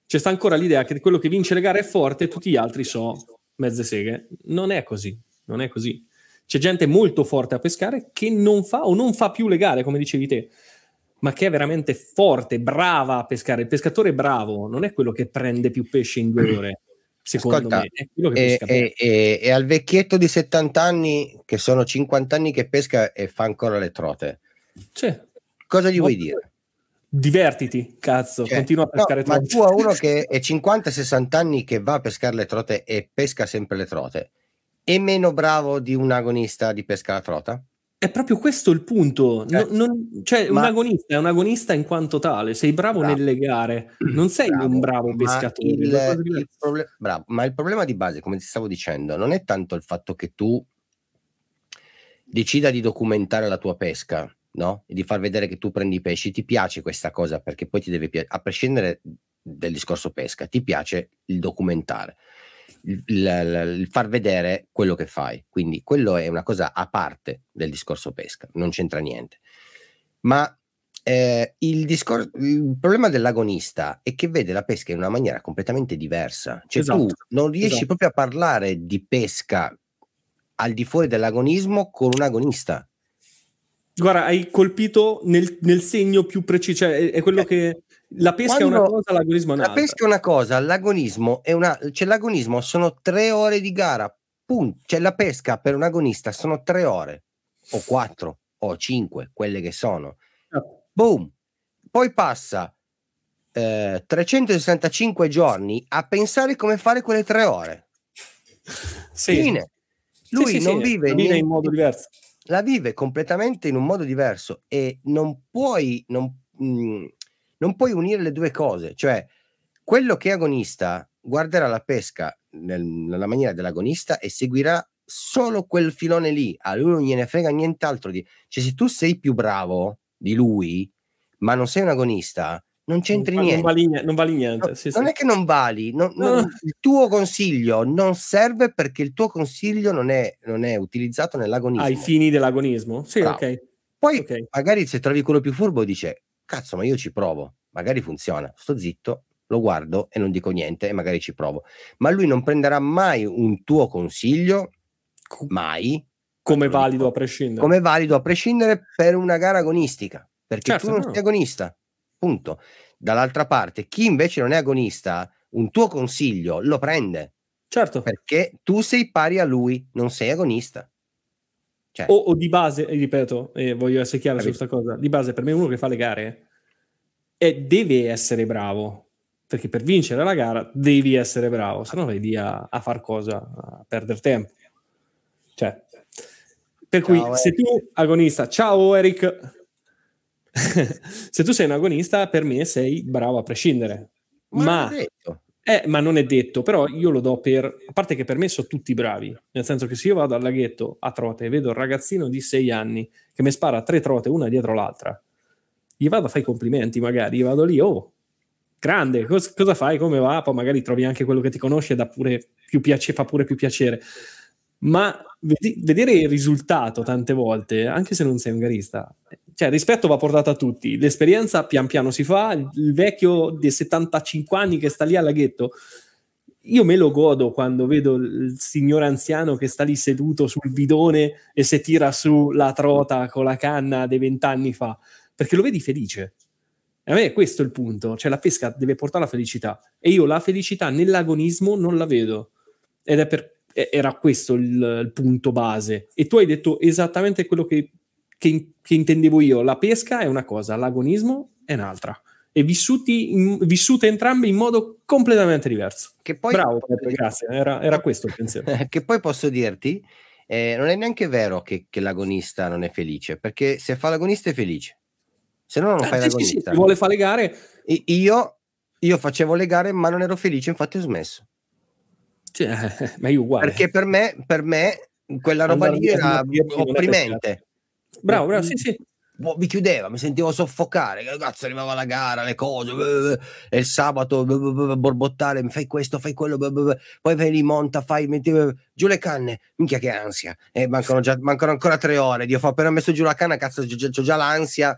C'è sta ancora l'idea che quello che vince le gare è forte e tutti gli altri sono mezze seghe. Non è così, non è così. C'è gente molto forte a pescare che non fa o non fa più le gare, come dicevi te, ma che è veramente forte, brava a pescare. Il pescatore bravo non è quello che prende più pesce in due ore. Secondo Ascolta, me è quello che pesca. E, e, e, al vecchietto di 70 anni, che sono 50 anni che pesca e fa ancora le trote. Cioè, Cosa gli vuoi dire? divertiti, cazzo, cioè, continua a pescare no, trote. Ma tu a uno che è 50-60 anni che va a pescare le trote e pesca sempre le trote, è meno bravo di un agonista di pesca alla trota? È proprio questo il punto. Non, non, cioè ma, un agonista è un agonista in quanto tale. Sei bravo bravo. nelle gare, non sei bravo, un bravo pescatore. Il, il proble- bravo, ma il problema di base, come ti stavo dicendo, non è tanto il fatto che tu decida di documentare la tua pesca, no? E di far vedere che tu prendi i pesci. Ti piace questa cosa perché poi ti deve piacere, a prescindere dal discorso pesca, ti piace il documentare il, il, il, far vedere quello che fai. Quindi quello è una cosa a parte del discorso pesca, non c'entra niente. Ma eh, il, discor- il problema dell'agonista è che vede la pesca in una maniera completamente diversa. Cioè esatto. tu non riesci esatto. proprio a parlare di pesca al di fuori dell'agonismo con un agonista. Guarda, hai colpito nel, nel segno più preciso, cioè è, è quello eh. che la pesca è una cosa, l'agonismo è un'altra. La pesca è una cosa, l'agonismo è una... Cioè l'agonismo sono tre ore di gara, punto. Cioè la pesca per un agonista sono tre ore, o quattro, o cinque, quelle che sono. Oh. Boom. Poi passa eh, 365 giorni a pensare come fare quelle tre ore. Sì. Fine. Lui sì, sì, non vive in modo diverso. La vive completamente in un modo diverso e non puoi... Non, mh, mm, non puoi unire le due cose, cioè quello che è agonista guarderà la pesca nel, nella maniera dell'agonista e seguirà solo quel filone lì, a lui non gliene frega nient'altro di... Cioè se tu sei più bravo di lui, ma non sei un agonista, non c'entri non, niente. Non vali, non vali niente. No, sì, non sì. è che non vali, non, no. il tuo consiglio non serve perché il tuo consiglio non è, non è utilizzato nell'agonismo. Ai fini dell'agonismo? Sì, Bravo. ok. Poi okay. magari se trovi quello più furbo dice cazzo, ma io ci provo, magari funziona, sto zitto, lo guardo e non dico niente e magari ci provo. Ma lui non prenderà mai un tuo consiglio, mai. Come valido dico, a prescindere. Come valido a prescindere per una gara agonistica, perché certo, tu non no. sei agonista, punto. Dall'altra parte, chi invece non è agonista, un tuo consiglio lo prende. Certo. Perché tu sei pari a lui, non sei agonista. Cioè, o, o, di base, ripeto, e voglio essere chiaro su questa cosa, di base per me uno che fa le gare e deve essere bravo, perché per vincere la gara devi essere bravo, se no vai via a far cosa, a perdere tempo. Cioè, per ciao, cui Eric. se tu agonista, ciao Eric, se tu sei un agonista per me sei bravo a prescindere, ma, ma Eh, ma non è detto, però io lo do per... A parte che per me sono tutti bravi, nel senso che se io vado al laghetto a trote e vedo un ragazzino di sei anni che mi spara tre trote una dietro l'altra, gli vado a fare i complimenti magari, gli vado lì, oh, grande, cos- cosa fai, come va? Poi magari trovi anche quello che ti conosce e dà pure più piace- fa pure più piacere. Ma vedi- vedere il risultato tante volte, anche se non sei un garista, cioè rispetto va portato a tutti. L'esperienza pian piano si fa, il vecchio di 75 anni che sta lì al laghetto, io me lo godo quando vedo il signore anziano che sta lì seduto sul bidone e si tira su la trota con la canna dei vent'anni fa, perché lo vedi felice. E a me è questo il punto, cioè la pesca deve portare la felicità. E io la felicità nell'agonismo non la vedo. Ed è per, era questo il, il punto base. E tu hai detto esattamente quello che che, che, intendevo io. La pesca è una cosa, l'agonismo è un'altra. E vissuti in, vissute entrambe in modo completamente diverso. Che poi, Bravo, Peppe, grazie. Era, era, questo il pensiero. che poi posso dirti, eh, non è neanche vero che, che, l'agonista non è felice, perché se fa l'agonista è felice. Se no non eh, fai sì, l'agonista. Sì, sì, vuole fare le gare. E io, io facevo le gare, ma non ero felice, infatti ho smesso. Cioè, ma io uguale. Perché per me, per me quella roba lì era opprimente. Bravo, bravo, sì, sì. Boh, mi chiudeva, mi sentivo soffocare, cazzo arrivava la gara, le cose, e il sabato borbottare, fai questo, fai quello, poi vai lì, monta, fai, metti giù le canne, minchia che ansia, e mancano, già, mancano ancora tre ore, Dio, ho appena messo giù la canna, cazzo, ho già l'ansia,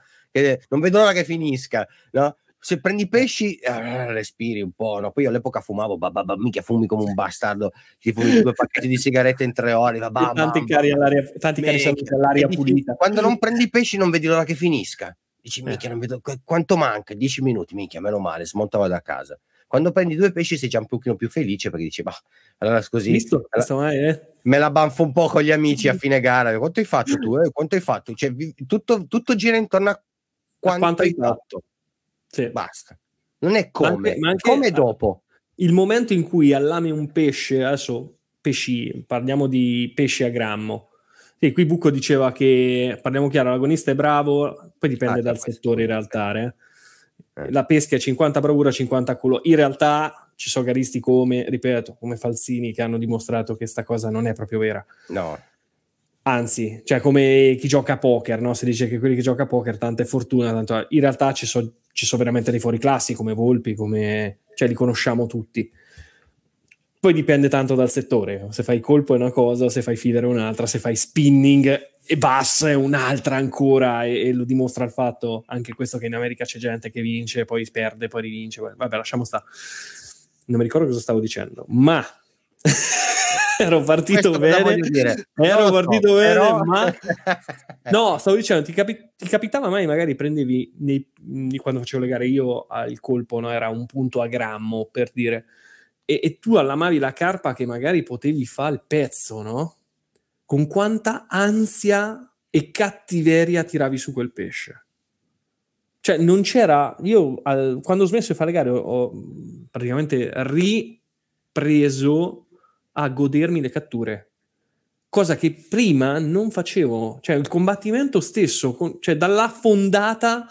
non vedo l'ora che finisca, no? Se prendi pesci eh, respiri un po', no? Poi io all'epoca fumavo, bah, mica fumi come un bastardo, ti fumi due pacchetti di sigarette in tre ore, bah, tanti cari all'aria, tanti cari all'aria pulita. Quando non prendi pesci non vedi l'ora che finisca. Dici, minchia, non vedo quanto manca? Dieci minuti, minchia, meno male, smontavo da casa. Quando prendi due pesci sei già un pochino più felice perché dici, bah, allora così Visto, allora, eh? me la banfo un po' con gli amici a fine gara. Quanto hai fatto tu? Eh? Quanto hai fatto? Cioè, tutto, tutto gira intorno a quanto, quanto hai fatto. fatto. Sì. Basta. Non è come, ma anche, ma anche come dopo. Il momento in cui allami un pesce, adesso pesci, parliamo di pesci a grammo. Sì, qui Bucco diceva che, parliamo chiaro, l'agonista è bravo, poi dipende ah, dal settore in realtà. Eh. eh. La pesca è 50 bravura, 50 culo. In realtà ci sono garisti come, ripeto, come Falsini che hanno dimostrato che questa cosa non è proprio vera. No. Anzi, cioè come chi gioca a poker, no? Si dice che quelli che gioca a poker, tanta è fortuna, tanto in realtà ci sono ci sono veramente dei fuori classi come Volpi, come... cioè li conosciamo tutti. Poi dipende tanto dal settore, se fai colpo è una cosa, se fai feeder è un'altra, se fai spinning e bass è un'altra ancora e, e, lo dimostra il fatto anche questo che in America c'è gente che vince, poi perde, poi rivince, vabbè lasciamo stare. Non mi ricordo cosa stavo dicendo, ma ero partito bene. Ero partito bene, però... ma no, stavo dicendo, ti, capi- ti capitava mai, magari prendevi nei, quando facevo le gare io il colpo, no? era un punto a grammo per dire, e, e tu allamavi la carpa che magari potevi fare il pezzo, no? Con quanta ansia e cattiveria tiravi su quel pesce. Cioè, non c'era. Io al, quando ho smesso di fare le gare ho praticamente ripreso a godermi le catture, cosa che prima non facevo, cioè il combattimento stesso, con, cioè dalla fondata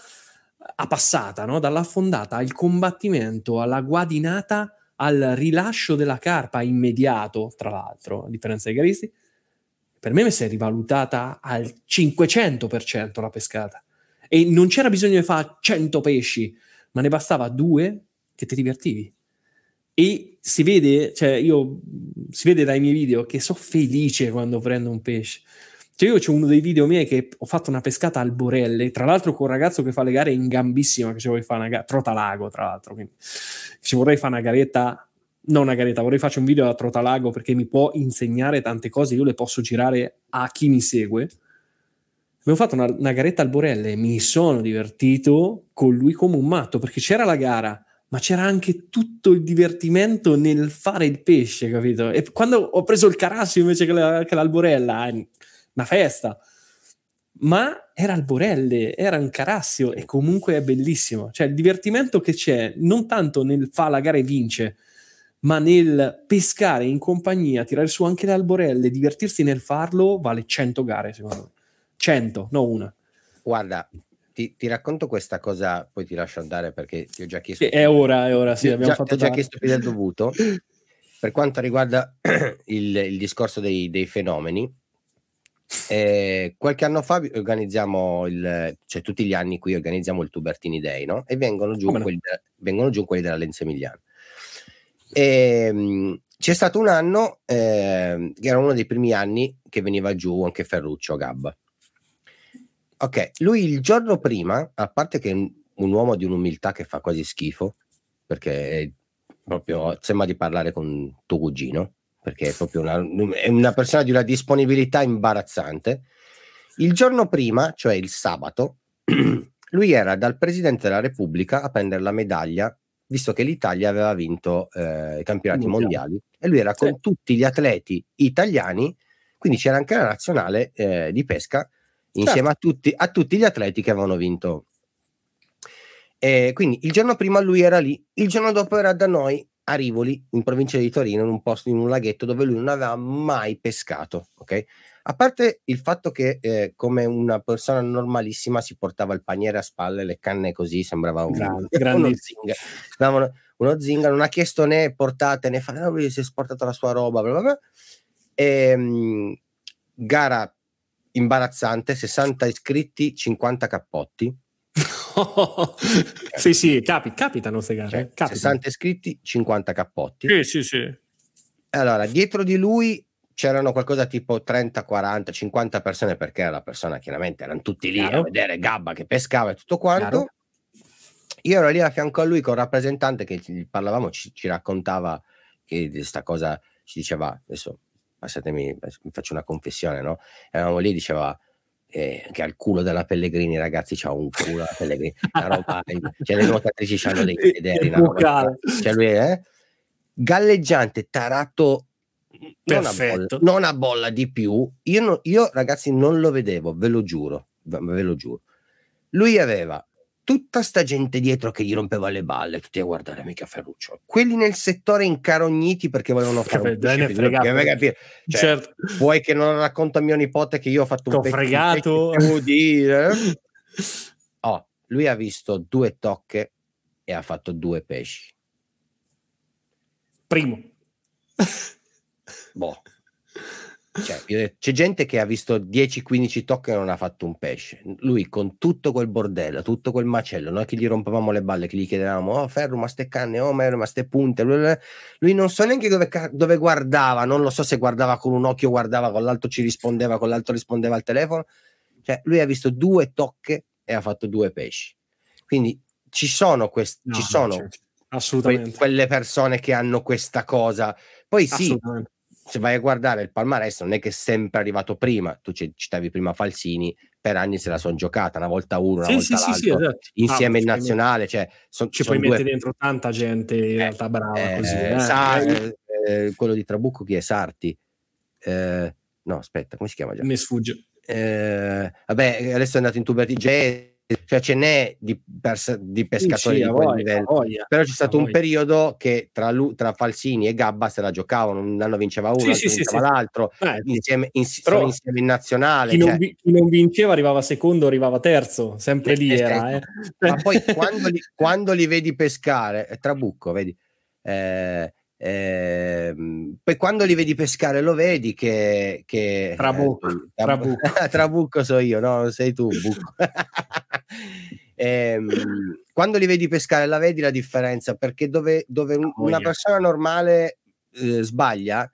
a passata, no? dalla fondata al combattimento, alla guadinata, al rilascio della carpa immediato, tra l'altro, a differenza dei garisti, per me mi si è rivalutata al 500% la pescata. E non c'era bisogno di fare 100 pesci, ma ne bastava due che ti divertivi e si vede, cioè io si vede dai miei video che sono felice quando prendo un pesce. Cioè io c'è uno dei video miei che ho fatto una pescata al Borelle, tra l'altro con un ragazzo che fa le gare in gambissima, che ci vorrei fare una gara, Trotalago tra l'altro, quindi ci vorrei fare una garetta, non una garetta, vorrei fare un video a Trotalago perché mi può insegnare tante cose, io le posso girare a chi mi segue. Abbiamo fatto una, una garetta al Borelle mi sono divertito con lui come un matto perché c'era la gara ma c'era anche tutto il divertimento nel fare il pesce, capito? E quando ho preso il carassio invece che, la, che l'alborella, una festa. Ma era alborelle, era un carassio e comunque è bellissimo. Cioè il divertimento che c'è non tanto nel fare la gara e vince, ma nel pescare in compagnia, tirare su anche le alborelle, divertirsi nel farlo, vale 100 gare secondo me. 100, no una. Guarda, ti, ti, racconto questa cosa, poi ti lascio andare perché ti ho già chiesto. È ora, è ora, sì, abbiamo già, fatto. Ti ho già chiesto più del dovuto. per quanto riguarda il, il discorso dei, dei fenomeni, eh, qualche anno fa organizziamo il, cioè tutti gli anni qui organizziamo il Tubertini Day, no? E vengono giù, no? quelli, vengono giù quelli della Lenza Emiliana. E, ehm, c'è stato un anno eh, che era uno dei primi anni che veniva giù anche Ferruccio Gabba. Ok, lui il giorno prima, a parte che è un, un uomo di un'umiltà che fa quasi schifo, perché proprio sembra di parlare con tuo cugino, perché è proprio una, è una persona di una disponibilità imbarazzante. Il giorno prima, cioè il sabato, lui era dal Presidente della Repubblica a prendere la medaglia, visto che l'Italia aveva vinto eh, i campionati mondiali. mondiali e lui era con sì. tutti gli atleti italiani, quindi c'era anche la nazionale eh, di pesca insieme certo. a, tutti, a tutti gli atleti che avevano vinto. E quindi il giorno prima lui era lì, il giorno dopo era da noi a Rivoli, in provincia di Torino, in un posto, in un laghetto dove lui non aveva mai pescato. Ok? A parte il fatto che, eh, come una persona normalissima, si portava il paniere a spalle, le canne così, sembrava un, Gran, uno zingaro. Uno, zingaro, non ha chiesto né portate né fa, no, lui si è sportato la sua roba, bla bla bla. E, ehm, gara imbarazzante, 60 iscritti, 50 cappotti. sì, sì, capi, capitano queste gare. Cioè, capitano. 60 iscritti, 50 cappotti. Sì, sì, sì. Allora, dietro di lui c'erano qualcosa tipo 30, 40, 50 persone perché era la persona chiaramente erano tutti lì Chiaro. a vedere Gabba che pescava e tutto quanto. Chiaro. Io ero lì a fianco a lui con il rappresentante che parlavamo, ci, ci raccontava che questa cosa ci diceva adesso passatemi, faccio una confessione, no? Eravamo lì, diceva eh, che al culo della Pellegrini, ragazzi, c'ha un culo la Pellegrini, la roba, cioè le nuotatrici hanno dei sederi, cioè lui è eh? galleggiante, tarato non a, bolla, non a, bolla, di più. Io, no, io, ragazzi, non lo vedevo, ve lo giuro, ve lo giuro. Lui aveva tutta sta gente dietro che gli rompeva le balle, tutti a guardare mica Ferruccio. Quelli nel settore incarogniti perché volevano fare un pesce, cioè, certo. Vuoi che non racconto a mio nipote che io ho fatto un fregato. Di? Oh, lui ha visto due tocche e ha fatto due pesci. Primo. boh. Cioè, c'è gente che ha visto 10-15 tocche e non ha fatto un pesce. Lui con tutto quel bordello, tutto quel macello, noi che gli rompevamo le balle, che gli chiedevamo, oh Ferro, ma ste canne, oh Mero, ma ste punte. Lui, lui non so neanche dove, dove, guardava, non lo so se guardava con un occhio, guardava con l'altro, ci rispondeva, con l'altro rispondeva al telefono. Cioè, lui ha visto due tocche e ha fatto due pesci. Quindi ci sono, quest- no, ci sono certo. Assolutamente. Que- quelle persone che hanno questa cosa. Poi sì, se vai a guardare il palmarès non è che è sempre arrivato prima, tu citavi prima Falsini, per anni se la sono giocata, una volta uno, una sì, volta sì, l'altro, sì, esatto. insieme ah, in nazionale, cioè, son, ci puoi due... mettere dentro tanta gente in eh, realtà brava eh, così. Eh. Sa, eh, eh, quello di Trabucco chi è? Sarti? Eh, no, aspetta, come si chiama già? Mi sfugge. vabbè, adesso è andato in Tuberti cioè ce n'è di, pers- di pescatori sì, sì, di quel livello. Voglia, però c'è stato un periodo che tra, lui, tra, Falsini e Gabba se la giocavano, un anno vinceva uno, sì, vinceva l'altro, eh, insieme, in, insieme in nazionale. Chi, cioè. non, chi, non, vinceva arrivava secondo, arrivava terzo, sempre lì era. Eh. Ma poi quando li, quando li, vedi pescare, è Trabucco, vedi, eh, eh, poi quando li vedi pescare lo vedi che, che Trabucco, eh, Trabucco. Trabucco so io, no? Sei tu, eh, quando li vedi pescare la vedi la differenza perché dove, dove un, una persona normale eh, sbaglia,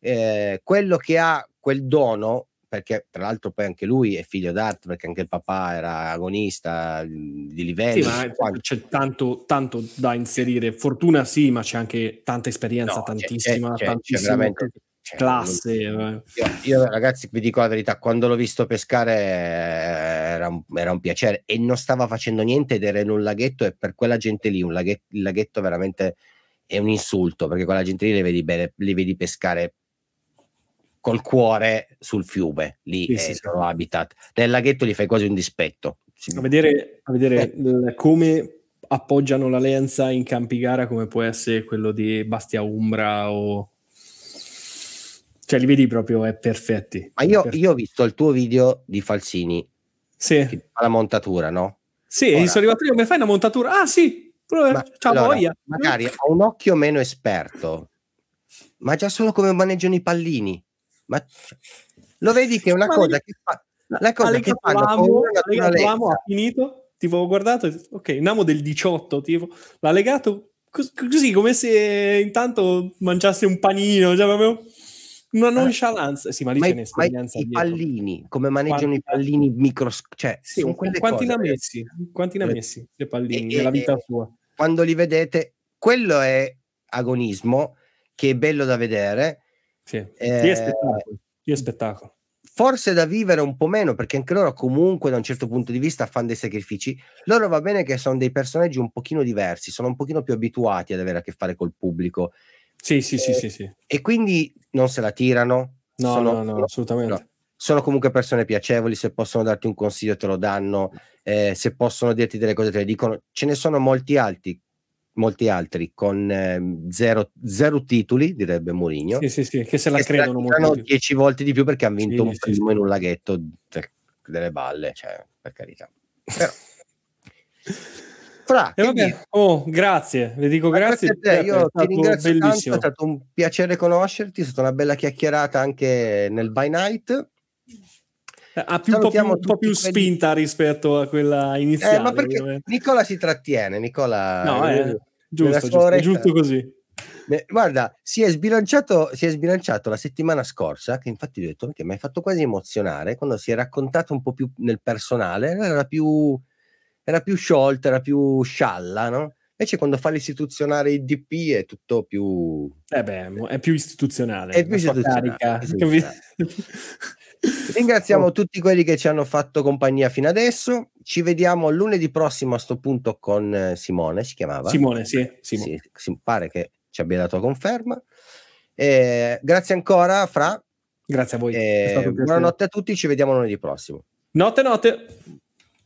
eh, quello che ha quel dono perché tra l'altro poi anche lui è figlio d'arte, perché anche il papà era agonista di livello. Sì, c'è tanto, tanto, da inserire. Fortuna sì, ma c'è anche tanta esperienza, no, tantissima, c'è, c'è, tantissima c'è veramente, classe. Eh. Io, io, ragazzi vi dico la verità, quando l'ho visto pescare era un, era un, piacere e non stava facendo niente ed era in un laghetto e per quella gente lì un laghetto, il laghetto veramente è un insulto perché quella gente lì li vedi, bene, li vedi pescare col cuore sul fiume, lì sì, è sì, il loro habitat. Nel laghetto gli fai quasi un dispetto. A vedere, a vedere eh. come appoggiano la lenza in campi gara come può essere quello di Bastia Umbra o... Cioè li vedi proprio è perfetti. Ma io, perfetti. io ho visto il tuo video di Falsini. Sì. La montatura, no? Sì, Ora, sono arrivato io, come fai una montatura? Ah sì, ma, ciao allora, voglia. Magari ha un occhio meno esperto, ma già solo come maneggiano i pallini. Ma lo vedi che è una cosa che fa... La cosa che fanno ha finito, tipo ho guardato, ok, Namo del 18, tipo, l'ha legato così come se intanto mangiasse un panino, cioè proprio una nonchalance. Sì, ma lì ma c'è un'esperienza. I, pallini, come maneggiano quanti, i pallini microscopici, cioè, sì, quanti cose, ne ha messi? Quanti ne ha messi dei pallini e, nella vita sua? Quando li vedete, quello è agonismo che è bello da vedere. Sì, eh, è spettacolo. È spettacolo forse da vivere un po' meno, perché anche loro comunque da un certo punto di vista fanno dei sacrifici. Loro va bene che sono dei personaggi un pochino diversi, sono un pochino più abituati ad avere a che fare col pubblico. Sì, sì, sì, sì, sì. E quindi non se la tirano. No, sono, no, no, assolutamente. No, sono comunque persone piacevoli, se possono darti un consiglio te lo danno, eh, se possono dirti delle cose te le dicono. Ce ne sono molti altri molti altri con eh, zero, zero, titoli, direbbe Mourinho. Sì, sì, sì, che se la che credono molto. dieci volte di più perché hanno vinto sì, un primo sì, in un laghetto delle balle, cioè, per carità. Però... Fra, eh oh, grazie, vi dico grazie. grazie a te. Io ti ringrazio bellissimo. tanto, è stato un piacere conoscerti, è stata una bella chiacchierata anche nel by night. Ha più, un po' più, un po' più spinta quelli... rispetto a quella iniziale. Eh, ma perché ovviamente. Nicola si trattiene, Nicola... No, è eh, giusto, giusto, giusto così. Guarda, si è, sbilanciato, si è sbilanciato la settimana scorsa, che infatti ho detto che mi hai fatto quasi emozionare, quando si è raccontato un po' più nel personale, era più, era più sciolta, era più scialla, no? Invece quando fa l'istituzionale il DP è tutto più... Eh beh, è più istituzionale. È più istituzionale. istituzionale. Ringraziamo oh. tutti quelli che ci hanno fatto compagnia fino adesso. Ci vediamo lunedì prossimo a sto punto con eh, Simone, si chiamava? Simone, sì. Simone. Sì, sì pare che ci abbia dato conferma. Eh, grazie ancora, Fra. Grazie a voi. Eh, buonanotte a tutti, ci vediamo lunedì prossimo. Notte, notte.